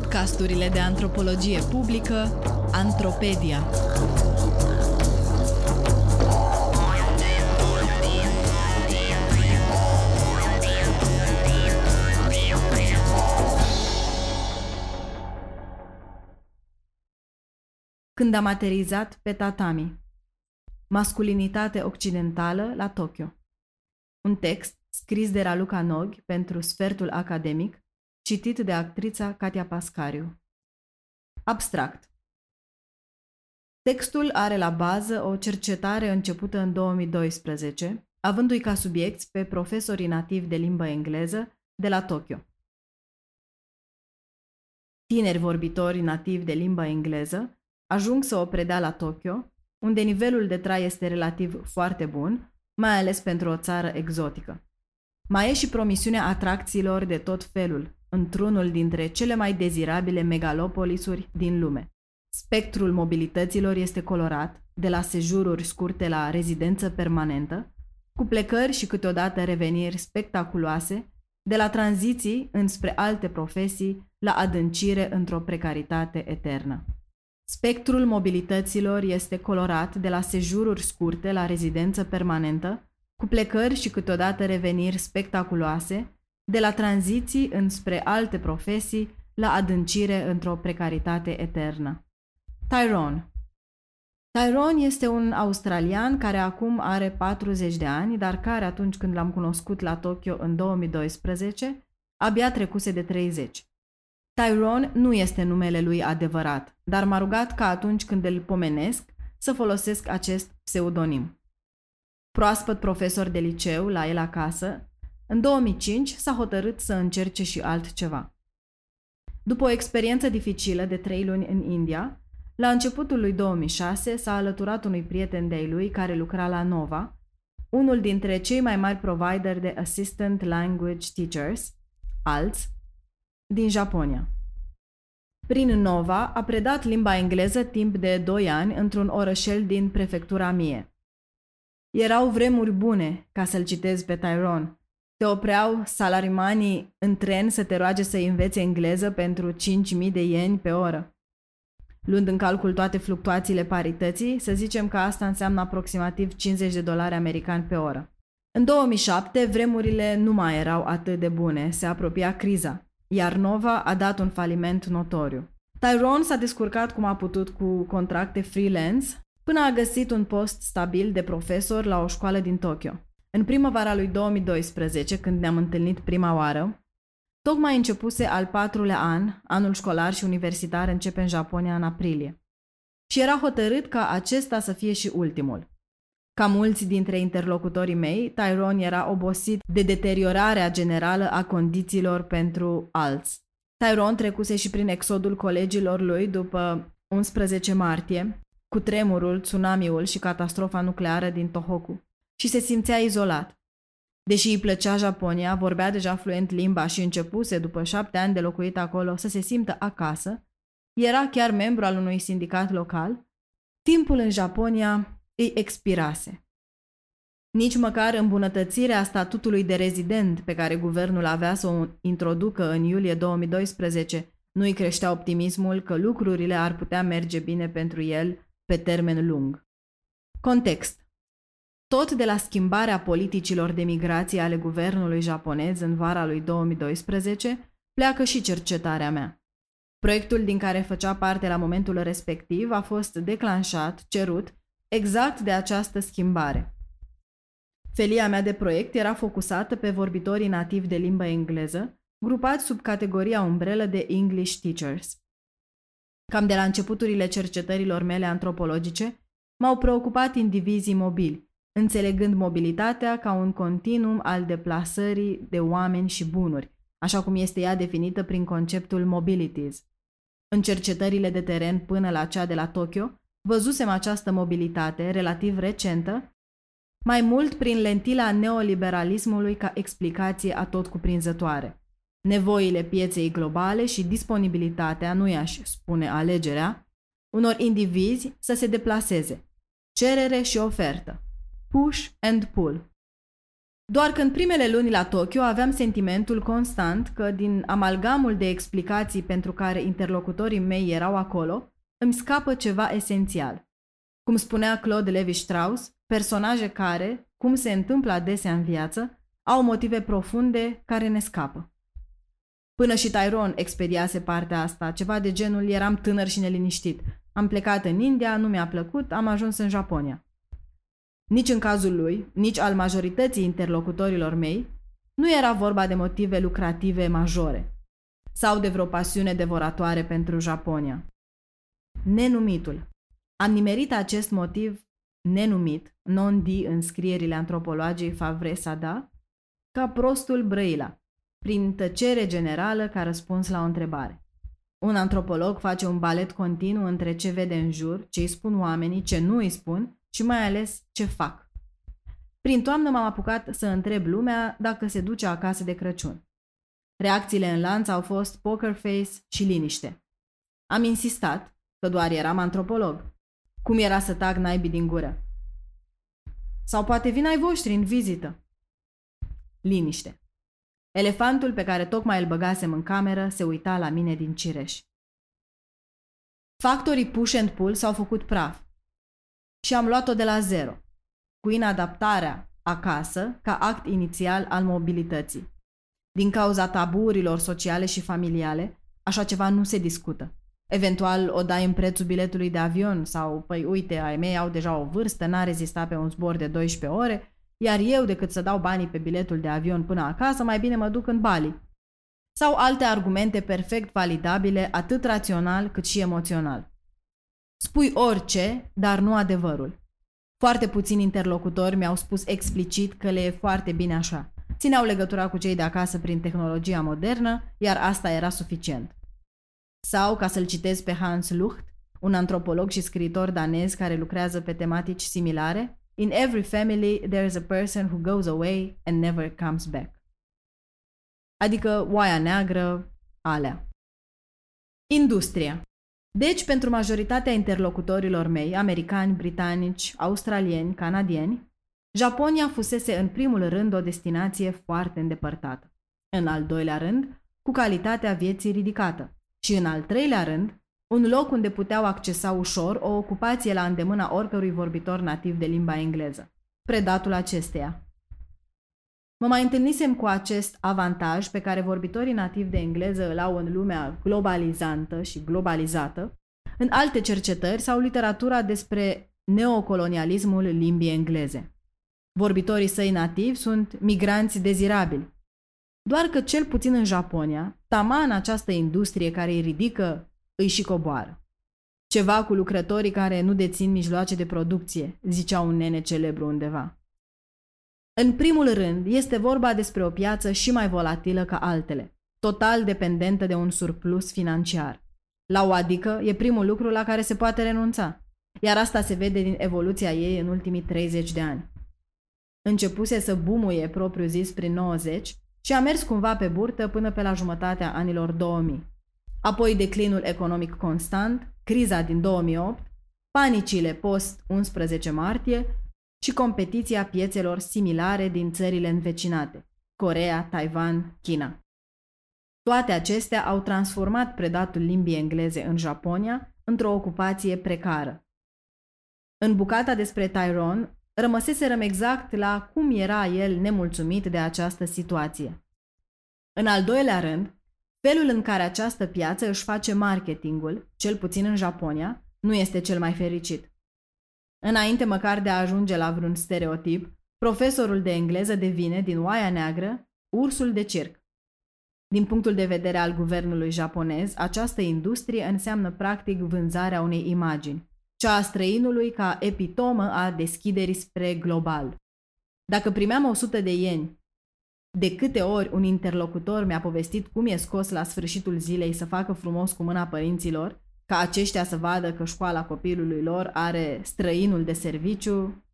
podcasturile de antropologie publică Antropedia. Când am aterizat pe tatami Masculinitate occidentală la Tokyo Un text scris de Raluca Nog pentru Sfertul Academic citit de actrița Katia Pascariu. Abstract. Textul are la bază o cercetare începută în 2012, avându-i ca subiecti pe profesorii nativi de limbă engleză de la Tokyo. Tineri vorbitori nativi de limba engleză ajung să o predea la Tokyo, unde nivelul de trai este relativ foarte bun, mai ales pentru o țară exotică. Mai e și promisiunea atracțiilor de tot felul, într-unul dintre cele mai dezirabile megalopolisuri din lume. Spectrul mobilităților este colorat, de la sejururi scurte la rezidență permanentă, cu plecări și câteodată reveniri spectaculoase, de la tranziții înspre alte profesii, la adâncire într-o precaritate eternă. Spectrul mobilităților este colorat de la sejururi scurte la rezidență permanentă, cu plecări și câteodată reveniri spectaculoase, de la tranziții înspre alte profesii la adâncire într-o precaritate eternă. Tyrone Tyrone este un australian care acum are 40 de ani, dar care atunci când l-am cunoscut la Tokyo în 2012, abia trecuse de 30. Tyrone nu este numele lui adevărat, dar m-a rugat ca atunci când îl pomenesc să folosesc acest pseudonim. Proaspăt profesor de liceu la el acasă, în 2005 s-a hotărât să încerce și altceva. După o experiență dificilă de trei luni în India, la începutul lui 2006 s-a alăturat unui prieten de-ai lui care lucra la Nova, unul dintre cei mai mari provider de Assistant Language Teachers, ALTS, din Japonia. Prin Nova a predat limba engleză timp de 2 ani într-un orășel din prefectura Mie. Erau vremuri bune, ca să-l citez pe Tyrone, te opreau salarimanii în tren să te roage să înveți engleză pentru 5.000 de ieni pe oră. Luând în calcul toate fluctuațiile parității, să zicem că asta înseamnă aproximativ 50 de dolari americani pe oră. În 2007, vremurile nu mai erau atât de bune, se apropia criza, iar Nova a dat un faliment notoriu. Tyrone s-a descurcat cum a putut cu contracte freelance până a găsit un post stabil de profesor la o școală din Tokyo. În primăvara lui 2012, când ne-am întâlnit prima oară, tocmai începuse al patrulea an, anul școlar și universitar începe în Japonia în aprilie. Și era hotărât ca acesta să fie și ultimul. Ca mulți dintre interlocutorii mei, Tyrone era obosit de deteriorarea generală a condițiilor pentru alți. Tyrone trecuse și prin exodul colegilor lui după 11 martie, cu tremurul, tsunamiul și catastrofa nucleară din Tohoku și se simțea izolat. Deși îi plăcea Japonia, vorbea deja fluent limba și începuse, după șapte ani de locuit acolo, să se simtă acasă, era chiar membru al unui sindicat local, timpul în Japonia îi expirase. Nici măcar îmbunătățirea statutului de rezident pe care guvernul avea să o introducă în iulie 2012 nu îi creștea optimismul că lucrurile ar putea merge bine pentru el pe termen lung. Context tot de la schimbarea politicilor de migrație ale guvernului japonez în vara lui 2012, pleacă și cercetarea mea. Proiectul din care făcea parte la momentul respectiv a fost declanșat, cerut, exact de această schimbare. Felia mea de proiect era focusată pe vorbitorii nativi de limbă engleză, grupați sub categoria umbrelă de English Teachers. Cam de la începuturile cercetărilor mele antropologice, m-au preocupat indivizii mobili, înțelegând mobilitatea ca un continuum al deplasării de oameni și bunuri, așa cum este ea definită prin conceptul mobilities. În cercetările de teren până la cea de la Tokyo, văzusem această mobilitate relativ recentă, mai mult prin lentila neoliberalismului ca explicație a tot cuprinzătoare. Nevoile pieței globale și disponibilitatea, nu i-aș spune alegerea, unor indivizi să se deplaseze. Cerere și ofertă push and pull. Doar că în primele luni la Tokyo aveam sentimentul constant că din amalgamul de explicații pentru care interlocutorii mei erau acolo, îmi scapă ceva esențial. Cum spunea Claude Levi-Strauss, personaje care, cum se întâmplă adesea în viață, au motive profunde care ne scapă. Până și Tyrone expediase partea asta, ceva de genul eram tânăr și neliniștit. Am plecat în India, nu mi-a plăcut, am ajuns în Japonia. Nici în cazul lui, nici al majorității interlocutorilor mei, nu era vorba de motive lucrative majore sau de vreo pasiune devoratoare pentru Japonia. Nenumitul. Am nimerit acest motiv nenumit, non-di în scrierile antropologii Favre Sada, ca prostul Brăila, prin tăcere generală ca răspuns la o întrebare. Un antropolog face un balet continuu între ce vede în jur, ce îi spun oamenii, ce nu îi spun și mai ales ce fac. Prin toamnă m-am apucat să întreb lumea dacă se duce acasă de Crăciun. Reacțiile în lanț au fost poker face și liniște. Am insistat că doar eram antropolog. Cum era să tag naibii din gură? Sau poate vin ai voștri în vizită. Liniște. Elefantul pe care tocmai îl băgasem în cameră se uita la mine din cireș. Factorii push and pull s-au făcut praf și am luat-o de la zero, cu inadaptarea acasă ca act inițial al mobilității. Din cauza taburilor sociale și familiale, așa ceva nu se discută. Eventual o dai în prețul biletului de avion sau, păi uite, ai mei au deja o vârstă, n-a rezistat pe un zbor de 12 ore, iar eu, decât să dau banii pe biletul de avion până acasă, mai bine mă duc în Bali. Sau alte argumente perfect validabile, atât rațional cât și emoțional. Spui orice, dar nu adevărul. Foarte puțini interlocutori mi-au spus explicit că le e foarte bine așa. Țineau legătura cu cei de acasă prin tehnologia modernă, iar asta era suficient. Sau, ca să-l citez pe Hans Lucht, un antropolog și scriitor danez care lucrează pe tematici similare, In every family there is a person who goes away and never comes back. Adică oaia neagră, alea. Industria. Deci, pentru majoritatea interlocutorilor mei, americani, britanici, australieni, canadieni, Japonia fusese în primul rând o destinație foarte îndepărtată. În al doilea rând, cu calitatea vieții ridicată. Și în al treilea rând, un loc unde puteau accesa ușor o ocupație la îndemâna oricărui vorbitor nativ de limba engleză. Predatul acesteia. Mă mai întâlnisem cu acest avantaj pe care vorbitorii nativi de engleză îl au în lumea globalizantă și globalizată, în alte cercetări sau literatura despre neocolonialismul limbii engleze. Vorbitorii săi nativi sunt migranți dezirabili. Doar că cel puțin în Japonia, taman această industrie care îi ridică îi și coboară. Ceva cu lucrătorii care nu dețin mijloace de producție, zicea un nene celebru undeva. În primul rând, este vorba despre o piață și mai volatilă ca altele, total dependentă de un surplus financiar. La o adică e primul lucru la care se poate renunța, iar asta se vede din evoluția ei în ultimii 30 de ani. Începuse să bumuie propriu zis prin 90 și a mers cumva pe burtă până pe la jumătatea anilor 2000 apoi declinul economic constant, criza din 2008, panicile post-11 martie și competiția piețelor similare din țările învecinate, Corea, Taiwan, China. Toate acestea au transformat predatul limbii engleze în Japonia într-o ocupație precară. În bucata despre Tyrone, rămăseserăm exact la cum era el nemulțumit de această situație. În al doilea rând, Felul în care această piață își face marketingul, cel puțin în Japonia, nu este cel mai fericit. Înainte măcar de a ajunge la vreun stereotip, profesorul de engleză devine, din oaia neagră, ursul de circ. Din punctul de vedere al guvernului japonez, această industrie înseamnă practic vânzarea unei imagini, cea a străinului ca epitomă a deschiderii spre global. Dacă primeam 100 de ieni de câte ori un interlocutor mi-a povestit cum e scos la sfârșitul zilei să facă frumos cu mâna părinților, ca aceștia să vadă că școala copilului lor are străinul de serviciu.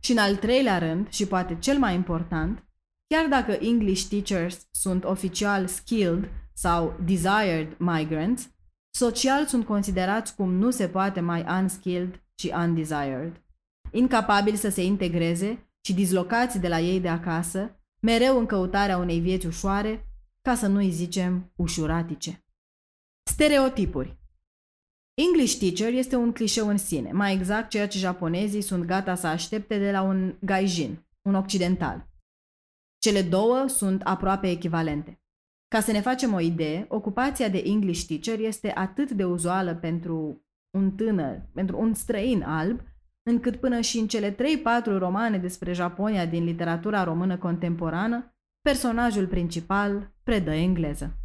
Și în al treilea rând, și poate cel mai important, chiar dacă English teachers sunt oficial skilled sau desired migrants, social sunt considerați cum nu se poate mai unskilled și undesired. Incapabili să se integreze și dislocați de la ei de acasă, mereu în căutarea unei vieți ușoare, ca să nu-i zicem ușuratice. Stereotipuri English teacher este un clișeu în sine, mai exact ceea ce japonezii sunt gata să aștepte de la un gaijin, un occidental. Cele două sunt aproape echivalente. Ca să ne facem o idee, ocupația de English teacher este atât de uzuală pentru un tânăr, pentru un străin alb, încât până și în cele 3-4 romane despre Japonia din literatura română contemporană, personajul principal predă engleză.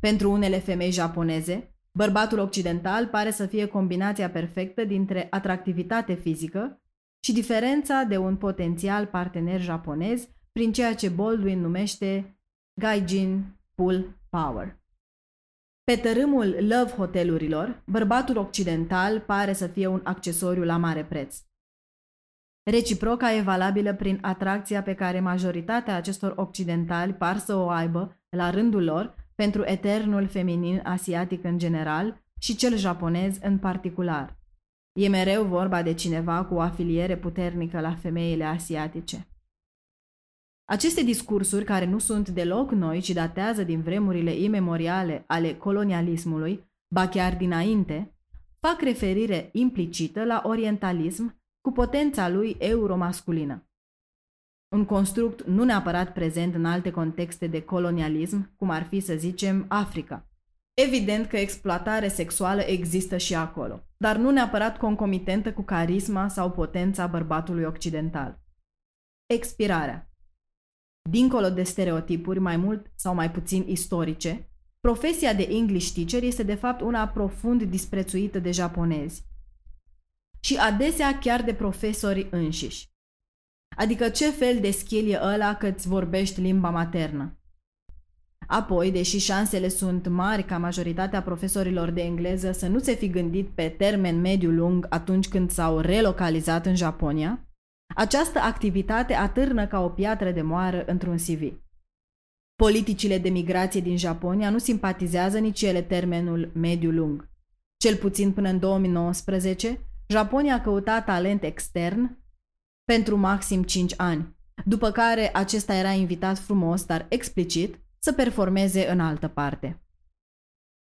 Pentru unele femei japoneze, bărbatul occidental pare să fie combinația perfectă dintre atractivitate fizică și diferența de un potențial partener japonez prin ceea ce Baldwin numește Gaijin Pull Power. Pe tărâmul love hotelurilor, bărbatul occidental pare să fie un accesoriu la mare preț. Reciproca e valabilă prin atracția pe care majoritatea acestor occidentali par să o aibă, la rândul lor, pentru eternul feminin asiatic în general și cel japonez în particular. E mereu vorba de cineva cu o afiliere puternică la femeile asiatice. Aceste discursuri, care nu sunt deloc noi, ci datează din vremurile imemoriale ale colonialismului, ba chiar dinainte, fac referire implicită la orientalism cu potența lui euromasculină. Un construct nu neapărat prezent în alte contexte de colonialism, cum ar fi, să zicem, Africa. Evident că exploatare sexuală există și acolo, dar nu neapărat concomitentă cu carisma sau potența bărbatului occidental. Expirarea Dincolo de stereotipuri mai mult sau mai puțin istorice, profesia de English teacher este de fapt una profund disprețuită de japonezi și adesea chiar de profesori înșiși. Adică ce fel de skill e ăla că îți vorbești limba maternă? Apoi, deși șansele sunt mari ca majoritatea profesorilor de engleză să nu se fi gândit pe termen mediu-lung atunci când s-au relocalizat în Japonia, această activitate atârnă ca o piatră de moară într-un CV. Politicile de migrație din Japonia nu simpatizează nici ele termenul mediu-lung. Cel puțin până în 2019, Japonia a căutat talent extern pentru maxim 5 ani, după care acesta era invitat frumos, dar explicit, să performeze în altă parte.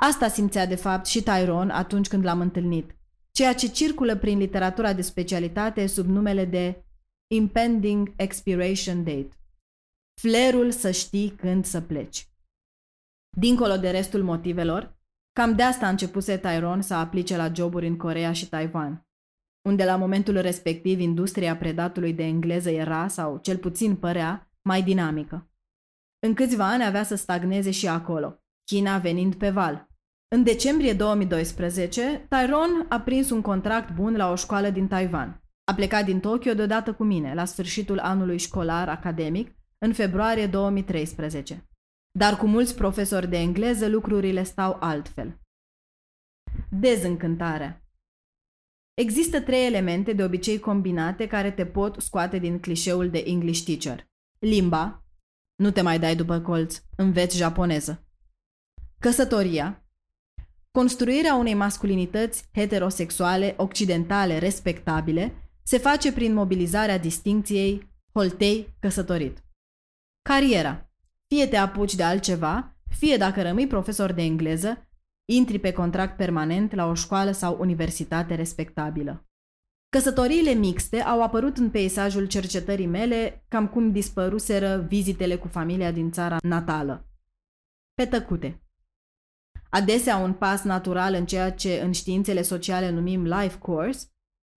Asta simțea de fapt și Tyrone atunci când l-am întâlnit ceea ce circulă prin literatura de specialitate sub numele de impending expiration date. Flerul să știi când să pleci. Dincolo de restul motivelor, cam de asta a începuse Tyrone să aplice la joburi în Corea și Taiwan, unde la momentul respectiv industria predatului de engleză era, sau cel puțin părea, mai dinamică. În câțiva ani avea să stagneze și acolo, China venind pe val, în decembrie 2012, Tyrone a prins un contract bun la o școală din Taiwan. A plecat din Tokyo deodată cu mine, la sfârșitul anului școlar academic, în februarie 2013. Dar cu mulți profesori de engleză lucrurile stau altfel. Dezîncântarea Există trei elemente de obicei combinate care te pot scoate din clișeul de English teacher. Limba, nu te mai dai după colț, înveți japoneză. Căsătoria, Construirea unei masculinități heterosexuale occidentale respectabile se face prin mobilizarea distincției holtei căsătorit. Cariera. Fie te apuci de altceva, fie dacă rămâi profesor de engleză, intri pe contract permanent la o școală sau universitate respectabilă. Căsătoriile mixte au apărut în peisajul cercetării mele cam cum dispăruseră vizitele cu familia din țara natală. Pe tăcute. Adesea un pas natural în ceea ce în științele sociale numim life course,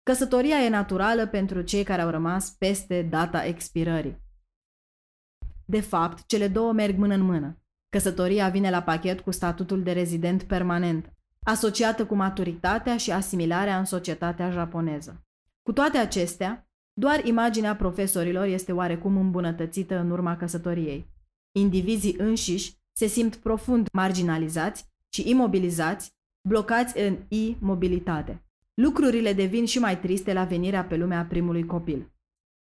căsătoria e naturală pentru cei care au rămas peste data expirării. De fapt, cele două merg mână în mână. Căsătoria vine la pachet cu statutul de rezident permanent, asociată cu maturitatea și asimilarea în societatea japoneză. Cu toate acestea, doar imaginea profesorilor este oarecum îmbunătățită în urma căsătoriei. Indivizii înșiși se simt profund marginalizați și imobilizați, blocați în imobilitate. Lucrurile devin și mai triste la venirea pe lumea primului copil.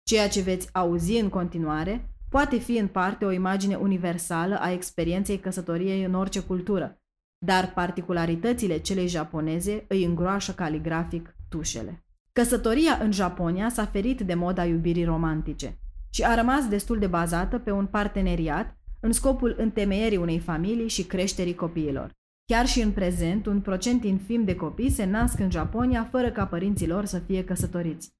Ceea ce veți auzi în continuare poate fi în parte o imagine universală a experienței căsătoriei în orice cultură, dar particularitățile celei japoneze îi îngroașă caligrafic tușele. Căsătoria în Japonia s-a ferit de moda iubirii romantice și a rămas destul de bazată pe un parteneriat în scopul întemeierii unei familii și creșterii copiilor. Chiar și în prezent, un procent infim de copii se nasc în Japonia fără ca părinții lor să fie căsătoriți.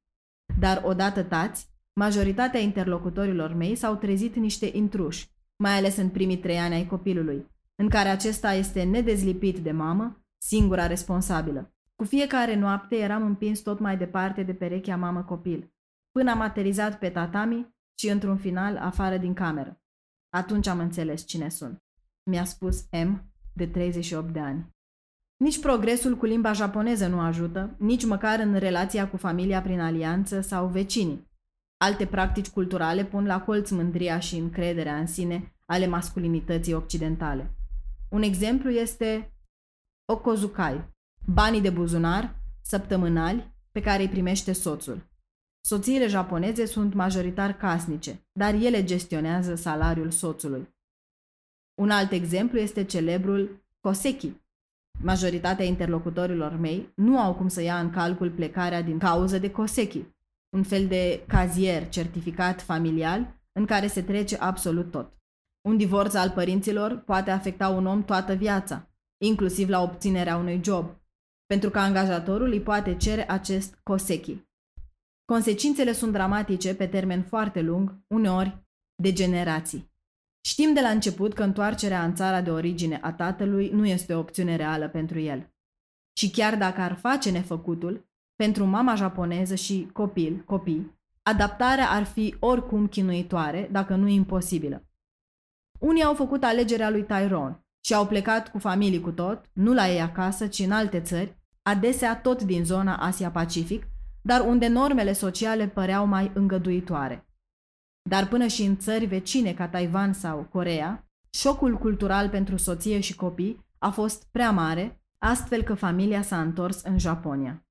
Dar odată tați, majoritatea interlocutorilor mei s-au trezit niște intruși, mai ales în primii trei ani ai copilului, în care acesta este nedezlipit de mamă, singura responsabilă. Cu fiecare noapte eram împins tot mai departe de perechea mamă-copil, până am aterizat pe tatami și, într-un final, afară din cameră. Atunci am înțeles cine sunt. Mi-a spus M, de 38 de ani. Nici progresul cu limba japoneză nu ajută, nici măcar în relația cu familia prin alianță sau vecinii. Alte practici culturale pun la colț mândria și încrederea în sine ale masculinității occidentale. Un exemplu este Okozukai, banii de buzunar săptămânali pe care îi primește soțul. Soțiile japoneze sunt majoritar casnice, dar ele gestionează salariul soțului. Un alt exemplu este celebrul Koseki. Majoritatea interlocutorilor mei nu au cum să ia în calcul plecarea din cauză de Koseki, un fel de cazier certificat familial în care se trece absolut tot. Un divorț al părinților poate afecta un om toată viața, inclusiv la obținerea unui job, pentru că angajatorul îi poate cere acest Koseki. Consecințele sunt dramatice pe termen foarte lung, uneori de generații. Știm de la început că întoarcerea în țara de origine a tatălui nu este o opțiune reală pentru el. Și chiar dacă ar face nefăcutul, pentru mama japoneză și copil, copii, adaptarea ar fi oricum chinuitoare, dacă nu imposibilă. Unii au făcut alegerea lui Tyrone și au plecat cu familii cu tot, nu la ei acasă, ci în alte țări, adesea tot din zona Asia-Pacific, dar unde normele sociale păreau mai îngăduitoare. Dar până și în țări vecine ca Taiwan sau Corea, șocul cultural pentru soție și copii a fost prea mare, astfel că familia s-a întors în Japonia.